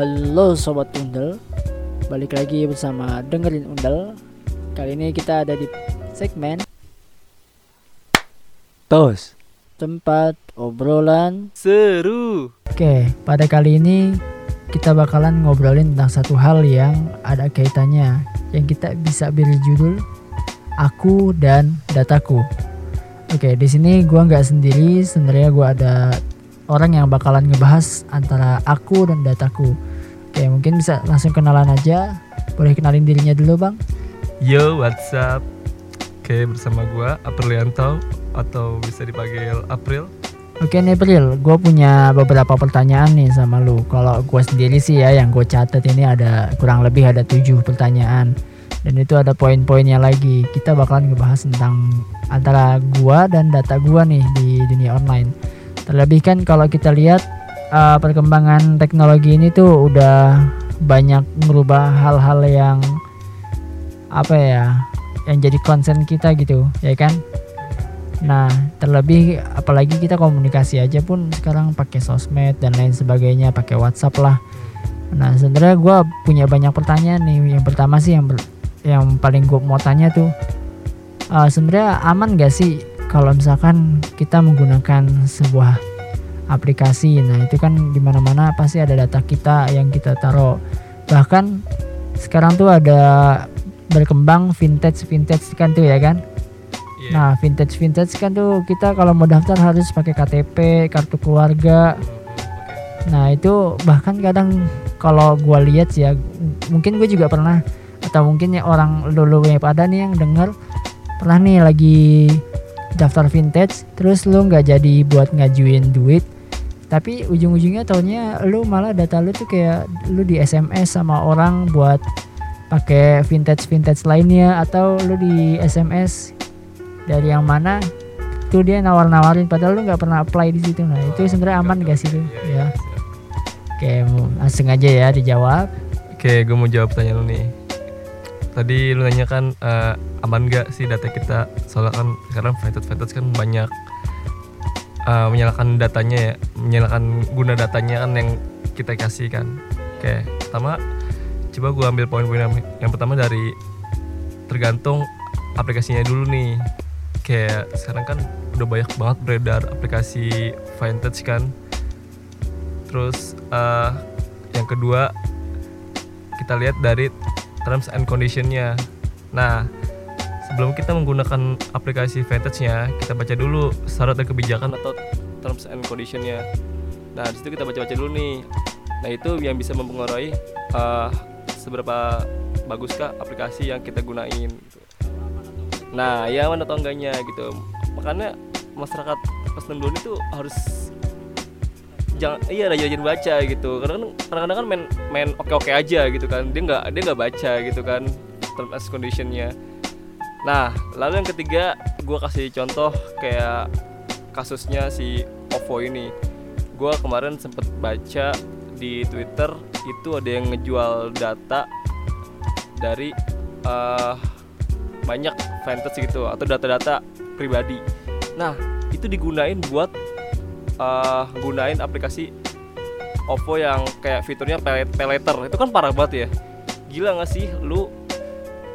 Halo Sobat Undel Balik lagi bersama Dengerin Undel. Kali ini kita ada di segmen Tos. Tempat obrolan Seru. Oke, pada kali ini kita bakalan ngobrolin tentang satu hal yang ada kaitannya Yang kita bisa beri judul Aku dan Dataku. Oke, di sini gua nggak sendiri, sebenarnya gua ada orang yang bakalan ngebahas antara aku dan dataku. Oke, mungkin bisa langsung kenalan aja. Boleh kenalin dirinya dulu, Bang? Yo what's up Oke bersama gua Aprilianto Atau bisa dipanggil April Oke nih April, gue punya beberapa pertanyaan nih sama lu. Kalau gue sendiri sih ya, yang gue catat ini ada kurang lebih ada tujuh pertanyaan. Dan itu ada poin-poinnya lagi. Kita bakalan ngebahas tentang antara gua dan data gua nih di dunia online. Terlebih kan kalau kita lihat uh, perkembangan teknologi ini tuh udah banyak merubah hal-hal yang apa ya, yang jadi concern kita gitu, ya kan? Nah, terlebih apalagi kita komunikasi aja pun sekarang pakai sosmed dan lain sebagainya, pakai WhatsApp lah. Nah, sebenarnya gue punya banyak pertanyaan nih. Yang pertama sih yang yang paling gue mau tanya tuh, uh, sebenarnya aman gak sih kalau misalkan kita menggunakan sebuah aplikasi? Nah, itu kan di mana-mana pasti ada data kita yang kita taruh. Bahkan sekarang tuh ada berkembang vintage vintage kan tuh ya kan? Iya. Nah, vintage vintage kan tuh kita kalau mau daftar harus pakai KTP, kartu keluarga. Nah, itu bahkan kadang kalau gua lihat sih ya, mungkin gue juga pernah atau mungkin ya orang dulu yang pada nih yang denger pernah nih lagi daftar vintage terus lu nggak jadi buat ngajuin duit tapi ujung-ujungnya taunya lu malah data lu tuh kayak lu di SMS sama orang buat pakai vintage vintage lainnya atau lu di SMS dari yang mana tuh dia nawar-nawarin. Padahal lu nggak pernah apply di situ. Nah itu sebenarnya aman gak sih tuh Iya, ya oke langsung aja ya dijawab. Oke gue mau jawab pertanyaan lu nih. Tadi lu nanya kan eh, Aman gak sih data kita? Soalnya kan sekarang vintage-vintage kan banyak eh, Menyalakan datanya ya Menyalakan guna datanya kan yang kita kasih kan. Oke pertama Coba gue ambil poin-poin yang, yang pertama dari Tergantung aplikasinya dulu nih. Kayak sekarang kan udah banyak banget beredar aplikasi vintage kan. Terus eh, yang kedua kita lihat dari terms and conditionnya. Nah, sebelum kita menggunakan aplikasi vintage-nya, kita baca dulu syarat dan kebijakan atau terms and conditionnya. Nah, di situ kita baca-baca dulu nih. Nah, itu yang bisa mempengaruhi eh, seberapa baguskah aplikasi yang kita gunain. Nah, ya mana atau enggaknya gitu. Makanya masyarakat pesan dulu itu harus jangan iya rajin-rajin baca gitu karena kan kadang-kadang kan main main oke-oke aja gitu kan dia nggak dia nggak baca gitu kan terms conditionnya nah lalu yang ketiga gue kasih contoh kayak kasusnya si OVO ini. Gue kemarin sempet baca di Twitter itu ada yang ngejual data dari eh, banyak vintage gitu atau data-data pribadi. Nah itu digunain buat eh, gunain aplikasi OVO yang kayak fiturnya pay, pay itu kan parah banget ya. Gila gak sih lu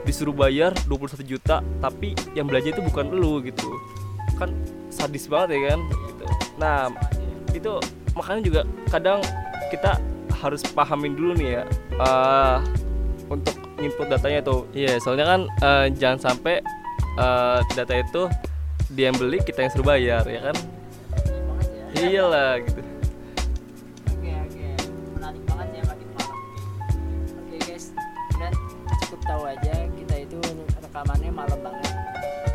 disuruh bayar 21 juta tapi yang belanja itu bukan lu gitu. Kan sadis banget ya kan gitu. Nah itu makanya juga kadang kita harus pahamin dulu nih ya eh, untuk input datanya tuh. Iya soalnya kan eh, jangan sampai eh, data itu dia yang beli kita yang suruh bayar ya kan? Iyalah gitu rekamannya malam banget,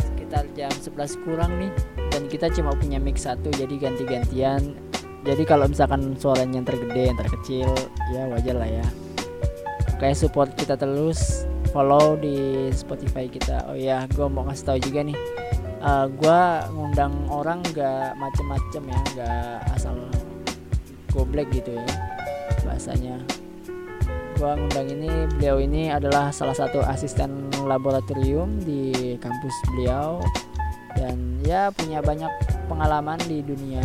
sekitar jam 11 kurang nih, dan kita cuma punya mic satu jadi ganti-gantian. Jadi kalau misalkan suaranya yang tergede, yang terkecil, ya wajar lah ya. Kayak support kita terus, follow di Spotify kita. Oh ya, gue mau kasih tahu juga nih. eh, gua ngundang orang nggak macem-macem ya, nggak asal goblek gitu ya bahasanya gua ngundang ini beliau ini adalah salah satu asisten laboratorium di kampus beliau. Dan ya punya banyak pengalaman di dunia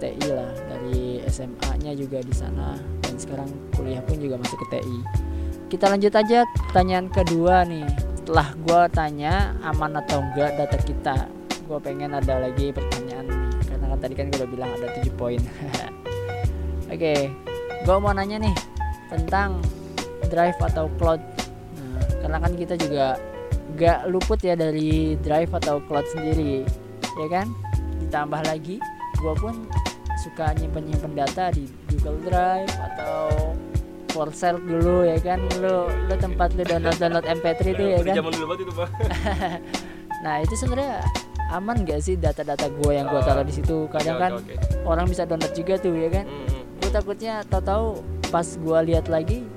TI lah dari SMA-nya juga di sana. Dan sekarang kuliah pun juga masuk ke TI kita lanjut aja pertanyaan kedua nih. Setelah gue tanya aman atau enggak data kita? Gue pengen ada lagi pertanyaan nih karena kan tadi kan gue udah bilang ada 7 poin. Oke gue mau nanya nih tentang drive atau cloud. Nah, karena kan kita juga gak luput ya dari drive atau cloud sendiri ya kan? Ditambah lagi gue pun suka nyimpen nyimpen data di Google Drive atau for sale dulu ya kan? Lu lu tempat lu download download MP3 tuh ya kan? zaman dulu banget itu pak. Nah itu sebenarnya aman gak sih data-data gue yang gue taruh di situ? Kadang kan oke. orang bisa download juga tuh ya kan? Hmm, hmm. gue takutnya tahu-tahu pas gue lihat lagi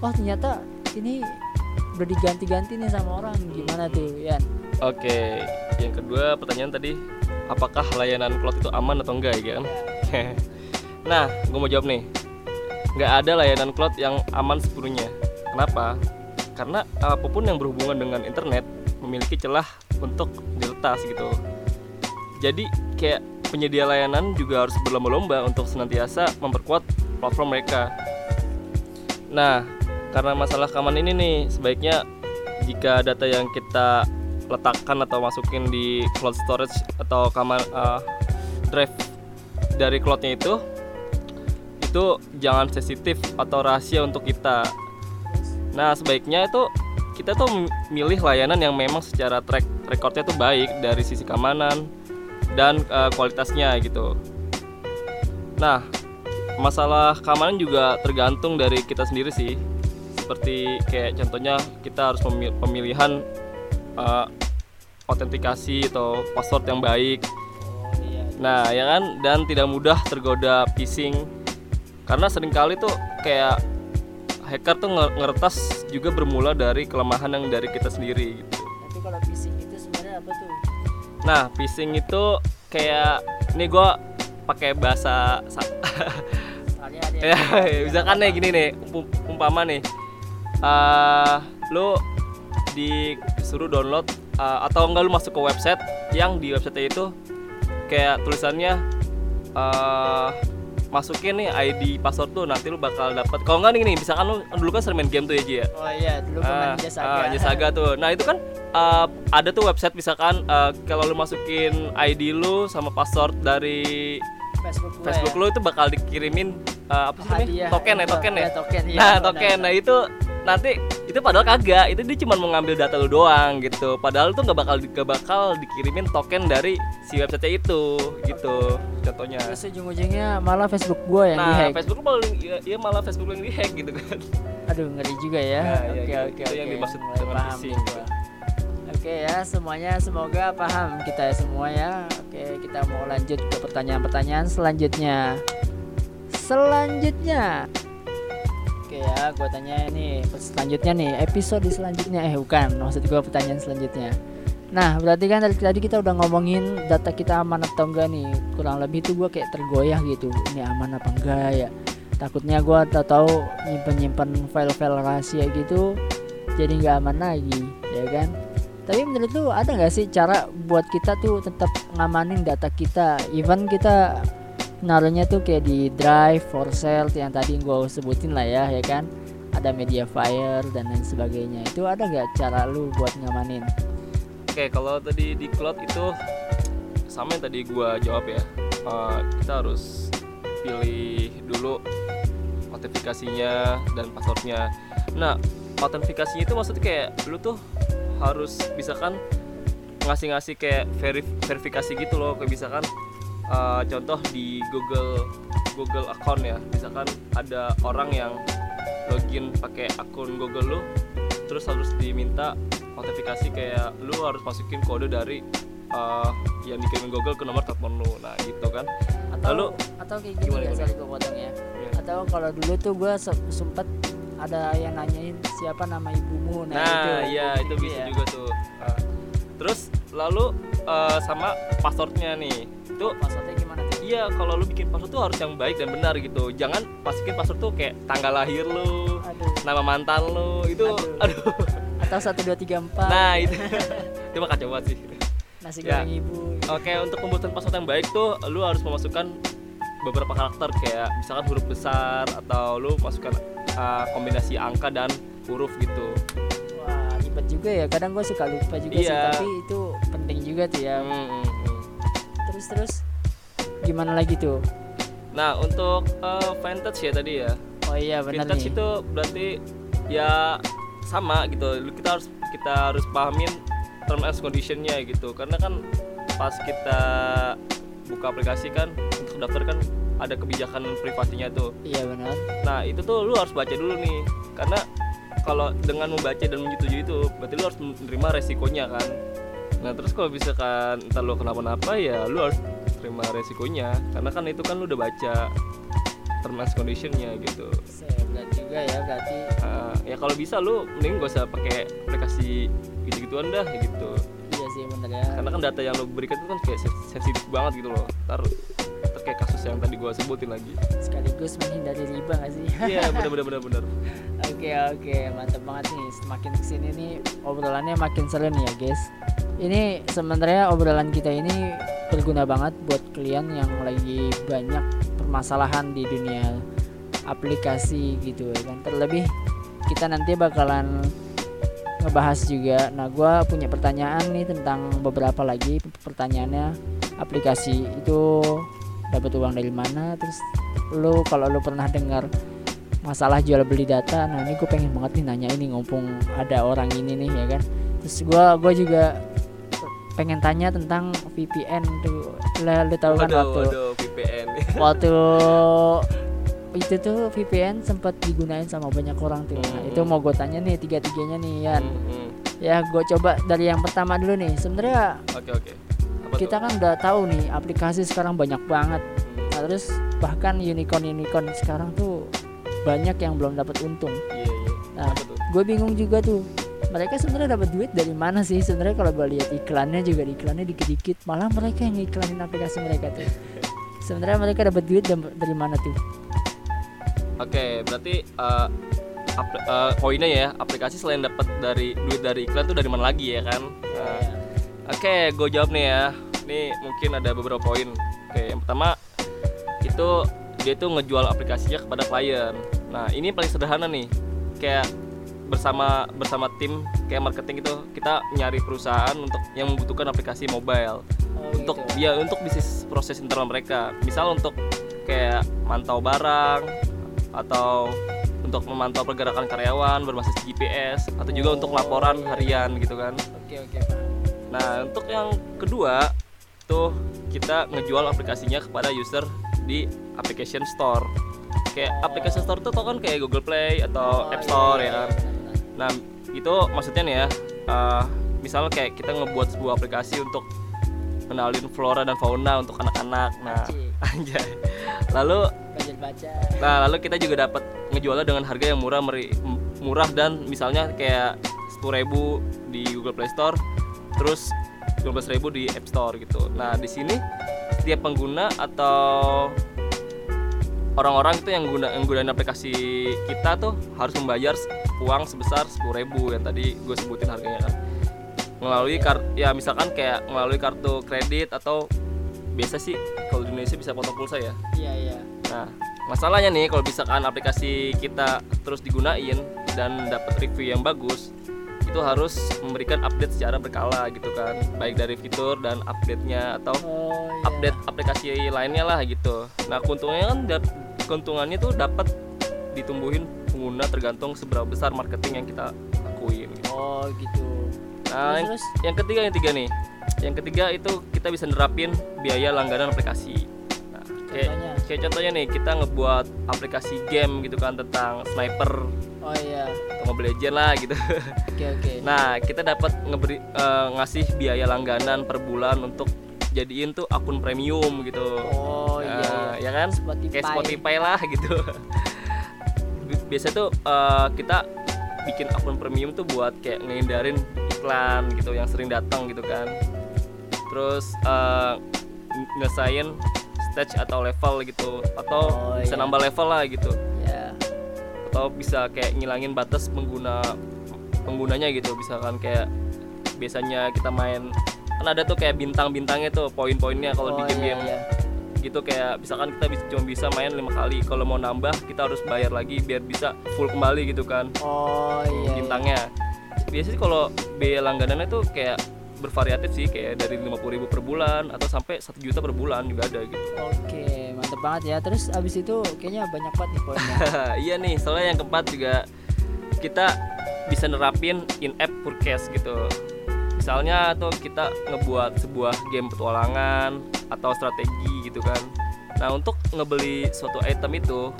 oh ternyata ini udah diganti-ganti nih sama orang gimana tuh Oke, yang kedua pertanyaan tadi, apakah layanan cloud itu aman atau enggak ya kan? nah, gue mau jawab nih, nggak ada layanan cloud yang aman sepenuhnya. Kenapa? Karena apa pun yang berhubungan dengan internet memiliki celah untuk diretas gitu. Jadi kayak penyedia layanan juga harus berlomba-lomba untuk senantiasa memperkuat platform mereka. Nah, karena masalah keamanan ini nih, sebaiknya jika data yang kita letakkan atau masukin di cloud storage atau kamar uh, drive dari cloudnya itu itu jangan sensitif atau rahasia untuk kita. Nah, sebaiknya itu kita tuh milih layanan yang memang secara track recordnya tuh baik dari sisi keamanan dan uh, kualitasnya gitu. Nah, masalah keamanan juga tergantung dari kita sendiri sih. Seperti kayak contohnya kita harus pemilihan uh, autentikasi atau password yang baik. Nah, ya kan dan tidak mudah tergoda phishing. Karena sering kali tuh kayak hacker tuh nge- ngeretas juga bermula dari kelemahan yang dari kita sendiri gitu. tapi kalau phishing itu sebenarnya apa tuh Nah, phishing itu kayak ini gua pakai bahasa ya misalkan nih gini nih ump- umpama nih eh lu disuruh download eh, atau enggak lu masuk ke website yang di website itu kayak tulisannya eh masukin nih ID password tuh nanti lu bakal dapat kalau enggak nih gini misalkan lu dulu kan sering main game tuh ya Ji ya oh iya dulu Ah, pemain jasa ah, Jasaga tuh. Nah itu kan uh, ada tuh website misalkan uh, kalau lu masukin ID lu sama password dari Facebook Facebook lu itu bakal dikirimin uh, apa sih namanya? Token ya, token ya. ya, token, iya, nah, token. Nah, itu nanti itu padahal kagak. Itu dia cuma mau ngambil data lu doang gitu. Padahal tuh nggak bakal nggak bakal dikirimin token dari si website itu gitu. Contohnya. terus ujung-ujungnya malah Facebook gue yang Nah, dihack Facebook lu malah ya, ya malah Facebook lu yang dihack gitu kan. aduh ngeri juga ya Nah, oke iya, oke Itu oke yang dimaksud mulai dengan paham gua. oke ya semuanya semoga paham kita ya semua ya oke kita mau lanjut ke pertanyaan-pertanyaan selanjutnya selanjutnya oke ya gue tanya nih selanjutnya nih episode selanjutnya eh bukan maksud gue pertanyaan selanjutnya Nah, berarti kan dari tadi kita udah ngomongin data kita aman atau enggak nih. Kurang lebih tuh gue kayak tergoyah gitu. Ini aman apa enggak ya? Takutnya gue tak tahu nyimpen-nyimpen file-file rahasia gitu jadi nggak aman lagi, ya kan? Tapi menurut lu ada nggak sih cara buat kita tuh tetap ngamanin data kita? Even kita naruhnya tuh kayak di drive, for sale yang tadi gue sebutin lah ya, ya kan? Ada media fire dan lain sebagainya. Itu ada nggak cara lu buat ngamanin? Oke, kalau tadi di cloud itu sama yang tadi gua jawab ya. Eh, kita harus pilih dulu notifikasinya dan passwordnya. Nah, notifikasinya itu maksudnya kayak lu tuh harus misalkan ngasih-ngasih kayak verif- verifikasi gitu loh, kayak misalkan eh, contoh di Google Google account ya, misalkan ada orang yang login pakai akun Google lu, terus harus diminta notifikasi kayak lu harus masukin kode dari eh, yang dikirimin Google ke nomor telepon lu, nah gitu kan? Atau Lalu- atau kayak gini Gimana, nggak gimana? sorry gue potong ya. Iya. Atau kalau dulu tuh gue sempet ada yang nanyain siapa nama ibumu nah, Nah, iya itu gitu bisa ya. juga tuh. Nah, terus lalu eh, sama passwordnya nih, itu Maksudnya gimana tuh? iya kalau lu bikin password tuh harus yang baik dan benar gitu. Jangan masukin password tuh kayak tanggal lahir lu, Aduh. nama mantan lu, itu Aduh. aduh. Atau satu dua tiga empat. Nah itu itu mah kacau banget sih. nasi ya. goreng ibu. Oke untuk pembuatan password yang baik tuh lu harus memasukkan beberapa karakter kayak misalkan huruf besar atau lu masukkan uh, kombinasi angka dan huruf gitu Wah, ribet juga ya. Kadang gue suka lupa juga sih, Iya. tapi itu penting juga tuh ya. Hmm, Terus terus. Gimana lagi tuh? nah untuk uh, vintage ya tadi ya? Oh iya benar vintage nih. itu berarti ya sama gitu. Lu- kita harus kita harus pahamin term and conditionnya gitu. Karena kan pas kita buka aplikasi kan untuk daftar kan ada kebijakan privasinya tuh. Iya benar. nah itu tuh lu harus baca dulu nih. Karena kalau dengan membaca dan menyetujui itu berarti lu harus menerima resikonya kan nah terus kalau misalkan entar lu kenapa-napa ya lu harus terima resikonya. Karena kan itu kan lu udah baca term and conditionnya gitu. Berat juga ya berarti. Ah, ya kalau bisa lu mending gak usah pakai aplikasi gitu-gituan dah gitu. Iya sih benar ya. karena kan data yang lo berikan itu kan kayak sen- sensitif banget gitu loh. Ntar kayak kasus yang tadi gua sebutin lagi. Sekaligus menghindari riba gak sih? iya bener bener bener bener Oke oke mantap banget nih. Semakin ke sini nih obrolannya makin seru nih ya guys ini sebenarnya obrolan kita ini berguna banget buat kalian yang lagi banyak permasalahan di dunia aplikasi gitu ya kan? Terlebih kita nanti bakalan ngebahas juga. Nah gua punya pertanyaan nih tentang beberapa lagi pertanyaannya. Aplikasi itu dapat uang dari mana? Terus lu kalau lu pernah dengar masalah jual beli data nah ini gue pengen banget nih nanya ini ngumpung ada orang ini nih ya kan? Terus gue gua juga pengen tanya tentang VPN tuh. Lah lu tahu kan waktu waduh VPN waktu itu tuh VPN sempat digunain sama banyak orang tuh. Nah, itu mau gue tanya nih tiga tiganya nih Yan. Hmm, ya gue coba dari yang pertama dulu nih. Sebenarnya oke Apa kita tuh? kan udah tahu nih aplikasi sekarang banyak banget. Nah, terus bahkan unicorn unicorn sekarang tuh banyak yang belum dapat untung. Iya iya. Nah, gue bingung juga tuh mereka sebenarnya dapat duit dari mana sih sebenarnya kalau gue lihat iklannya juga di iklannya dikit-dikit malah mereka yang iklanin aplikasi mereka tuh sebenarnya mereka dapat duit dari mana tuh Oke, berarti uh, apl- uh, poinnya ya, aplikasi selain dapat dari duit dari iklan tuh dari mana lagi ya kan? Nah, Oke, gue jawab nih ya. Nih mungkin ada beberapa poin. Oke, yang pertama itu dia tuh ngejual aplikasinya kepada klien. Nah, ini paling sederhana nih. Kayak bersama bersama tim kayak marketing itu kita nyari perusahaan untuk yang membutuhkan aplikasi mobile Oh, untuk gitu. ya untuk bisnis proses internal mereka misal untuk kayak mantau barang atau untuk memantau pergerakan karyawan berbasis GPS atau juga untuk Oh, laporan iya. harian gitu kan oke oke paham. nah untuk yang kedua tuh kita ngejual aplikasinya kepada user di application store kayak Oh. application store tuh tau kan kayak Google Play atau Oh, App iya, Store iya, ya kan iya, benar-benar. Nah, itu maksudnya nih ya, eh, misalnya kayak kita ngebuat sebuah aplikasi untuk kenalin flora dan fauna untuk anak-anak. Nah, anjay. Lalu, nah lalu kita juga dapat ngejualnya dengan harga yang murah, meri- murah dan misalnya kayak 10.000 di Google Play Store, terus 12.000 di App Store gitu. Nah, di sini setiap pengguna atau orang-orang itu yang guna yang gunain aplikasi kita tuh harus membayar uang sebesar 10.000 yang tadi gue sebutin harganya kan. Melalui kar ya misalkan kayak melalui kartu kredit atau biasa sih kalau di Indonesia bisa potong pulsa ya. Iya iya. Nah masalahnya nih kalau misalkan aplikasi kita terus digunain dan dapat review yang bagus itu harus memberikan update secara berkala gitu kan baik dari fitur dan update-nya atau oh iya update aplikasi lainnya lah gitu. Nah keuntungannya kan keuntungannya tuh dapat ditumbuhin pengguna tergantung seberapa besar marketing yang kita lakuin. Gitu. oh gitu Nah yang, terus yang ketiga yang tiga nih, yang ketiga itu kita bisa nerapin biaya langganan aplikasi. Nah, kayak contohnya kayak contohnya nih kita ngebuat aplikasi game gitu kan tentang sniper oh iya Mobile Legend lah gitu. oke oke Nah, kita dapat ngeberi eh, ngasih biaya langganan per bulan untuk jadiin tuh akun premium gitu. oh iya, iya. ya kan? Spotify. Kayak Spotify lah gitu. Bi- Biasa tuh eh, kita bikin akun premium tuh buat kayak ngehindarin iklan gitu yang sering datang gitu kan. Terus n- ngesain stage atau level gitu atau Oh, bisa iya. nambah level lah gitu atau bisa kayak ngilangin batas pengguna penggunanya gitu misalkan kayak biasanya kita main kan ada tuh kayak bintang-bintangnya tuh poin-poinnya kalau di Oh, game-game iya, iya. gitu kayak misalkan kita bisa cuma bisa main lima kali kalau mau nambah kita harus bayar lagi biar bisa full kembali gitu kan oh iya, iya. bintangnya biasanya kalau biaya langganan itu kayak bervariatif sih kayak dari 50.000 per bulan atau sampai satu juta per bulan juga ada gitu. Oke, mantep banget ya. Terus abis itu kayaknya banyak banget nih poinnya. iya nih, soalnya yang keempat juga kita bisa nerapin in-app purchase gitu. Misalnya atau kita ngebuat sebuah game petualangan atau strategi gitu kan. Nah, untuk ngebeli suatu item itu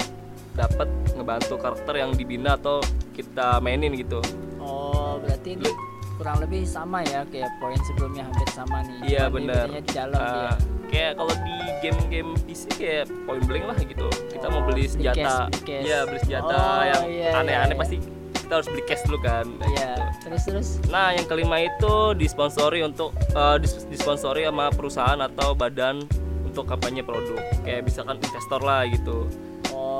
dapat ngebantu karakter yang dibina atau kita mainin gitu. Oh, berarti ini kurang lebih sama ya kayak poin sebelumnya hampir sama nih. Iya benar. Uh, Kayak kalau di game-game PC kayak point blank lah gitu. Kita oh, mau beli senjata. Iya beli senjata oh, yang iya, iya, aneh-aneh iya, pasti kita harus beli cash dulu kan. Iya. Gitu. Terus terus. Nah yang kelima itu disponsori untuk uh, disponsori sama perusahaan atau badan untuk kampanye produk. Kayak misalkan investor lah gitu.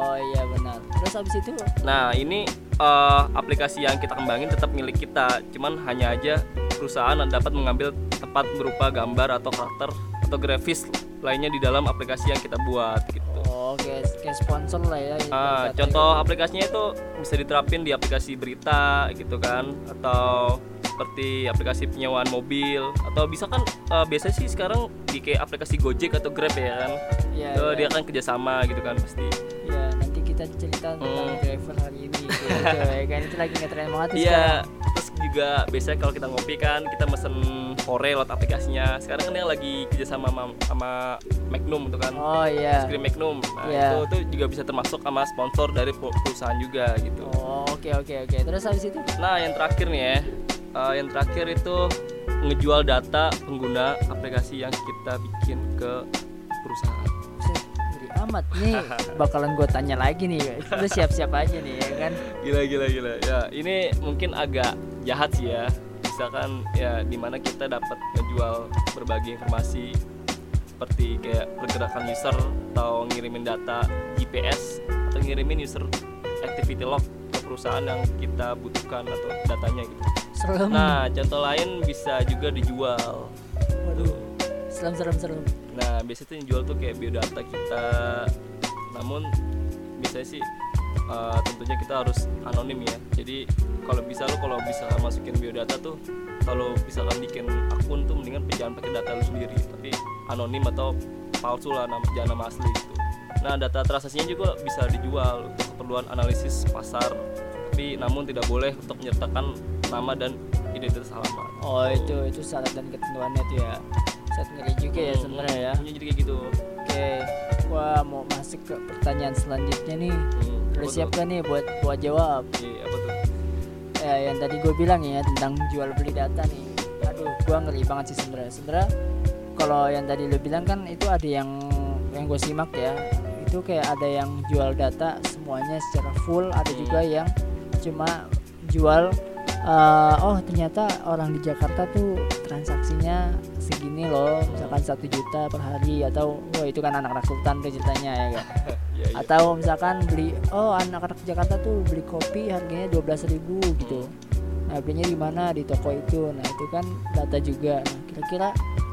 Oh iya benar. Terus habis itu? Nah ini uh, aplikasi yang kita kembangin tetap milik kita cuman hanya aja perusahaan dapat mengambil tempat berupa gambar atau karakter atau grafis lainnya di dalam aplikasi yang kita buat. Oh, kayak, kayak sponsor lah ya. Uh, contoh itu. aplikasinya itu bisa diterapin di aplikasi berita gitu kan atau seperti aplikasi penyewaan mobil atau bisa kan uh, biasanya sih sekarang di kayak aplikasi Gojek atau Grab ya kan. Yeah, itu yeah. dia kan kerjasama gitu kan pasti. Iya, nanti kita cerita tentang hmm. driver hari ini gitu. Ya kan? Itu lagi ngetren banget iya terus juga biasanya kalau kita ngopi kan kita mesen Ore lewat aplikasinya. Sekarang kan yang lagi kerja sama sama Magnum itu kan. Oh iya. Es krim Magnum. Nah yeah. itu itu juga bisa termasuk sama sponsor dari perusahaan juga gitu. Oh oke okay, oke okay, oke. Okay. terus habis itu? Nah yang terakhir nih ya. Uh, yang terakhir itu ngejual data pengguna aplikasi yang kita bikin ke perusahaan amat nih bakalan gue tanya lagi nih lu siap-siap aja nih ya kan gila gila gila ya ini mungkin agak jahat sih ya misalkan ya di mana kita dapat ngejual berbagai informasi seperti kayak pergerakan user atau ngirimin data GPS atau ngirimin user activity log ke perusahaan yang kita butuhkan atau datanya gitu. Serem. Nah, contoh lain bisa juga dijual. Waduh. Serem serem serem. Nah biasanya tuh yang jual tuh kayak biodata kita. Namun biasanya sih uh, tentunya kita harus anonim ya. Jadi kalau bisa lo kalau bisa masukin biodata tuh kalau misalkan bikin akun tuh mendingan jangan pakai data lu sendiri. Tapi anonim atau palsu lah nama, jangan nama asli gitu. Nah data transaksinya juga bisa dijual untuk keperluan analisis pasar. Tapi namun tidak boleh untuk menyertakan nama dan identitas halaman. Oh itu itu syarat dan ketentuannya tuh ya set ngeri juga ya sebenarnya ya. Jadi kayak gitu. Oke wah mau masuk ke pertanyaan selanjutnya nih. Hmm, udah siap kan nih buat buat jawab. Iya apa tuh? Ya yang tadi gue bilang ya tentang jual beli data nih. Aduh gue ngeri banget sih sebenarnya. Sebenarnya kalau yang tadi lo bilang kan itu ada yang yang gue simak ya. Itu kayak ada yang jual data semuanya secara full ada hmm. juga yang cuma jual uh, oh ternyata orang di Jakarta tuh transaksinya segini loh misalkan satu juta per hari atau wah itu kan anak-anak sultan tuh ceritanya ya kan? Yeah, yeah. atau misalkan beli oh anak-anak Jakarta tuh beli kopi harganya dua belas ribu gitu. Nah belinya di mana? Di toko itu. Nah itu kan data juga. Nah kira-kira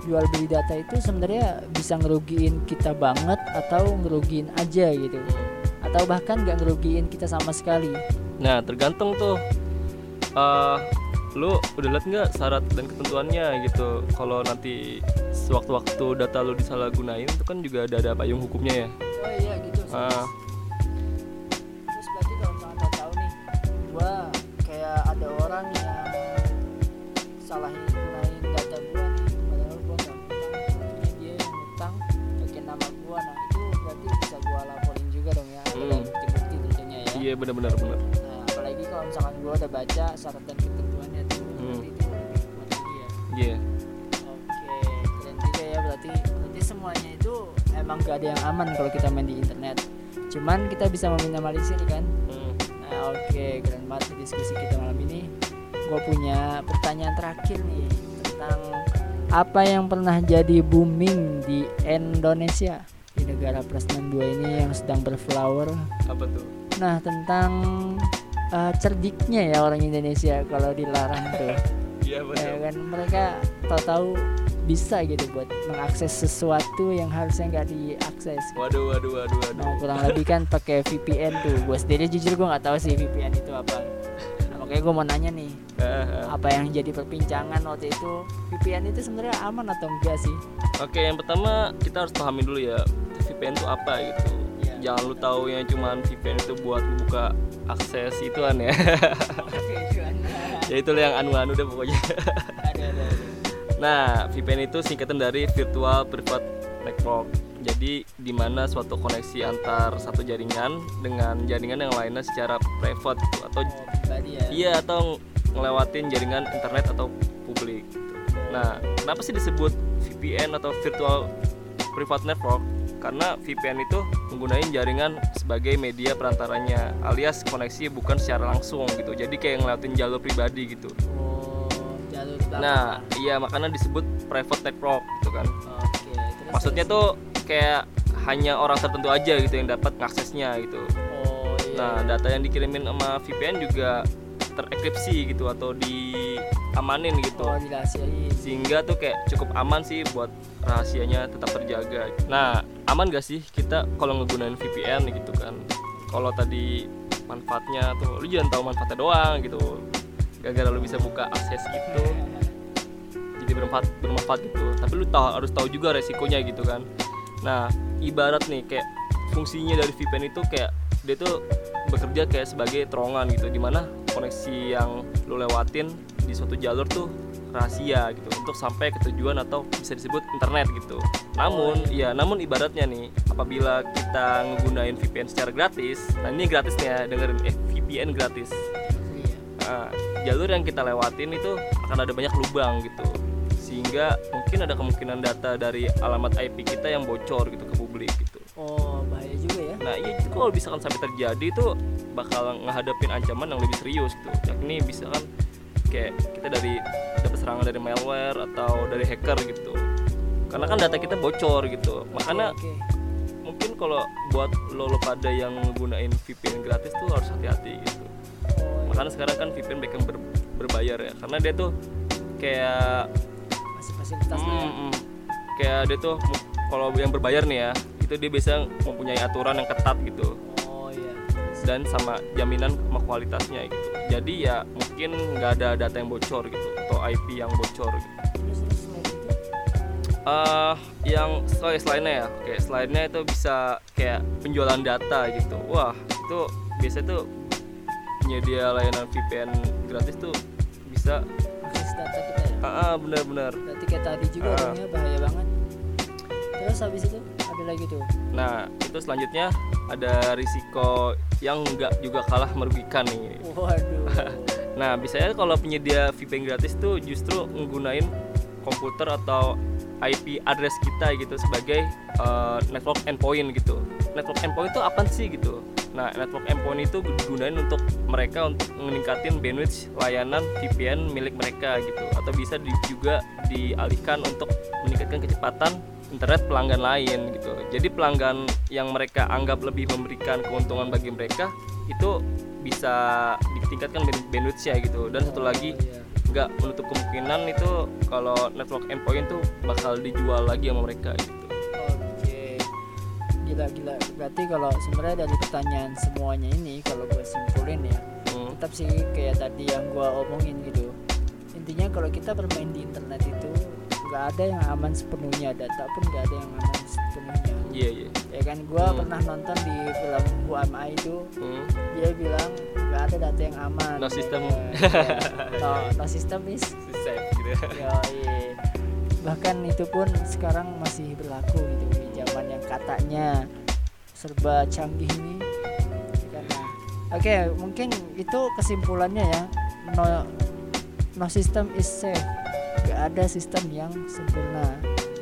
jual beli data itu sebenarnya bisa ngerugiin kita banget atau ngerugiin aja gitu? Atau bahkan nggak ngerugiin kita sama sekali? Nah tergantung tuh. Uh, lu udah liat nggak syarat dan ketentuannya gitu? Kalau nanti sewaktu-waktu data lu disalahgunain itu kan juga ada ada payung hukumnya ya? Oh iya gitu uh, terus berarti kalau misalnya tahu nih gua kayak ada orang yang salah gunain data gua nih padahal gua nggak utang dia yang utang pakai nama gua. Nah itu berarti bisa gua laporin juga dong ya ada hmm. bukti-bukti tentunya ya. Iya benar-benar benar. Kalau misalkan gue udah baca syarat dan ketentuannya emang gak ada yang aman kalau kita main di internet. Cuman kita bisa meminimalisir kan? Hmm. nah oke okay, keren banget diskusi kita malam ini. Gue punya pertanyaan terakhir nih tentang apa yang pernah jadi booming di Indonesia di negara plus 62 ini yang sedang berflower. Apa tuh? Nah tentang uh, cerdiknya ya orang Indonesia kalau dilarang tuh. Iya benar ya kan? Mereka tahu-tahu bisa gitu buat mengakses sesuatu yang harusnya nggak diakses. Waduh waduh waduh waduh. Nah kurang lebih kan pakai VPN tuh. Gue sendiri jujur gue nggak tahu sih VPN itu apa. Nah, makanya gue mau nanya nih apa yang jadi perbincangan waktu itu? VPN itu sebenarnya aman atau enggak sih? Oke yang pertama kita harus pahami dulu ya VPN itu apa gitu. Iya. jangan lu tahu yang cuman VPN itu buat buka akses ituan ya. Oke, gimana? ya itulah yang anu-anu deh pokoknya. Nah, VPN itu singkatan dari Virtual Private Network. Jadi, di mana suatu koneksi antar satu jaringan dengan jaringan yang lainnya secara private gitu, atau Oh, ya iya atau ngelewatin jaringan internet atau publik. gitu. Nah, kenapa sih disebut VPN atau Virtual Private Network? Karena VPN itu menggunakan jaringan sebagai media perantaranya, alias koneksi bukan secara langsung gitu. Jadi kayak ngelewatin jalur pribadi gitu. Nah, iya makanya disebut private network gitu kan. oke terus Maksudnya terus. tuh kayak hanya orang tertentu aja gitu yang dapat ngaksesnya gitu. oh iya Nah, data yang dikirimin sama VPN juga terenkripsi gitu atau diamanin gitu. oh dirahasiain Sehingga tuh kayak cukup aman sih buat rahasianya tetap terjaga. Nah, aman gak sih kita kalau ngegunain VPN gitu kan? Kalau tadi manfaatnya tuh lu jangan tahu manfaatnya doang gitu. Gara-gara lu bisa buka akses itu jadi bermanfaat bermanfaat gitu. Tapi lu tahu harus tahu juga resikonya gitu kan. Nah ibarat nih kayak fungsinya dari VPN itu kayak dia tuh bekerja kayak sebagai terowongan gitu di mana koneksi yang lu lewatin di suatu jalur tuh rahasia gitu untuk sampai ke tujuan atau bisa disebut internet gitu. Namun ya namun ibaratnya nih apabila kita ngegunain VPN secara gratis nah ini gratis nih ya dengerin eh VPN gratis. Iya. Nah, jalur yang kita lewatin itu akan ada banyak lubang gitu sehingga mungkin ada kemungkinan data dari alamat IP kita yang bocor gitu ke publik gitu. Oh bahaya juga ya. Nah iya itu kalau misalkan sampai terjadi itu bakal ngehadapin ancaman yang lebih serius gitu yakni bisa kan kayak kita dari dapat serangan dari malware atau dari hacker gitu. Karena kan data kita bocor gitu. Makanya oke. mungkin kalau buat lo, lo pada yang gunain VPN gratis tuh harus hati-hati gitu. Oh, makanya sekarang kan VPN baik yang ber- berbayar ya. Karena dia tuh kayak masih fasilitas lah ya. mm, mm, kayak dia tuh kalau yang berbayar nih ya itu dia biasa mempunyai aturan yang ketat gitu. Oh iya. Dan sama jaminan sama kualitasnya gitu. Jadi ya mungkin nggak ada data yang bocor gitu atau IP yang bocor gitu. Eh, yang oh ya, selainnya ya? Kayak selainnya itu bisa kayak penjualan data gitu. Wah itu biasa tuh penyedia layanan VPN gratis tuh bisa akses data kita ya ah ah, benar-benar berarti kayak tadi juga Ah. dong ya bahaya banget terus habis itu ada lagi tuh Nah, itu selanjutnya ada risiko yang nggak juga kalah merugikan nih. waduh Nah, biasanya kalau penyedia VPN gratis tuh justru menggunain komputer atau IP address kita gitu sebagai uh, network endpoint gitu. Network endpoint itu apa sih gitu? Nah, network endpoint itu digunain untuk mereka untuk meningkatin bandwidth layanan VPN milik mereka gitu atau bisa di- juga dialihkan untuk meningkatkan kecepatan internet pelanggan lain gitu. Jadi pelanggan yang mereka anggap lebih memberikan keuntungan bagi mereka itu bisa ditingkatkan band- bandwidth-nya gitu. Dan satu lagi Oh, iya. nggak menutup kemungkinan itu kalau network endpoint tuh bakal dijual lagi sama mereka gitu. Oke, gila gila. Berarti kalau sebenarnya dari pertanyaan semuanya ini, kalau gue simpulin ya, Hmm. tetap sih kayak tadi yang gue omongin gitu. Intinya kalau kita bermain di internet itu nggak ada yang aman sepenuhnya, data pun nggak ada yang aman sepenuhnya. Iya iya. Ya kan, gue Hmm. pernah nonton di film I itu, Hmm. dia bilang nggak ada data yang aman. No system. Ya, ya. no, no system is Safe gitu. ya. Bahkan itu pun sekarang masih berlaku gitu yang katanya serba canggih ini. Karena oke mungkin itu kesimpulannya ya. No no system is safe. Gak ada sistem yang sempurna.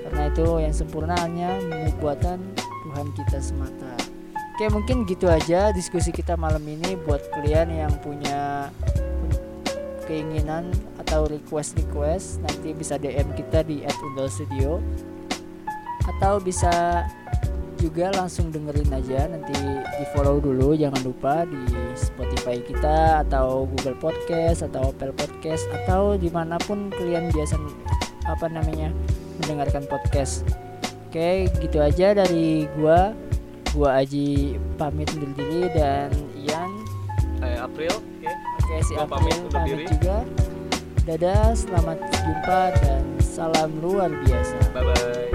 Karena itu yang sempurna hanya buatan Tuhan kita semata. Oke mungkin gitu aja diskusi kita malam ini buat kalian yang punya keinginan atau request request nanti bisa DM kita di @undalstudio atau bisa juga langsung dengerin aja nanti di follow dulu jangan lupa di Spotify kita atau Google Podcast atau Apple Podcast atau di mana pun kalian biasa apa namanya mendengarkan podcast. Oke, gitu aja dari gua. Gua Aji pamit undur diri dan Ian Eh, April, oke. Oke, si Gua April pamit pamit, undur diri. juga. Dadah, selamat jumpa dan salam luar biasa. Bye bye.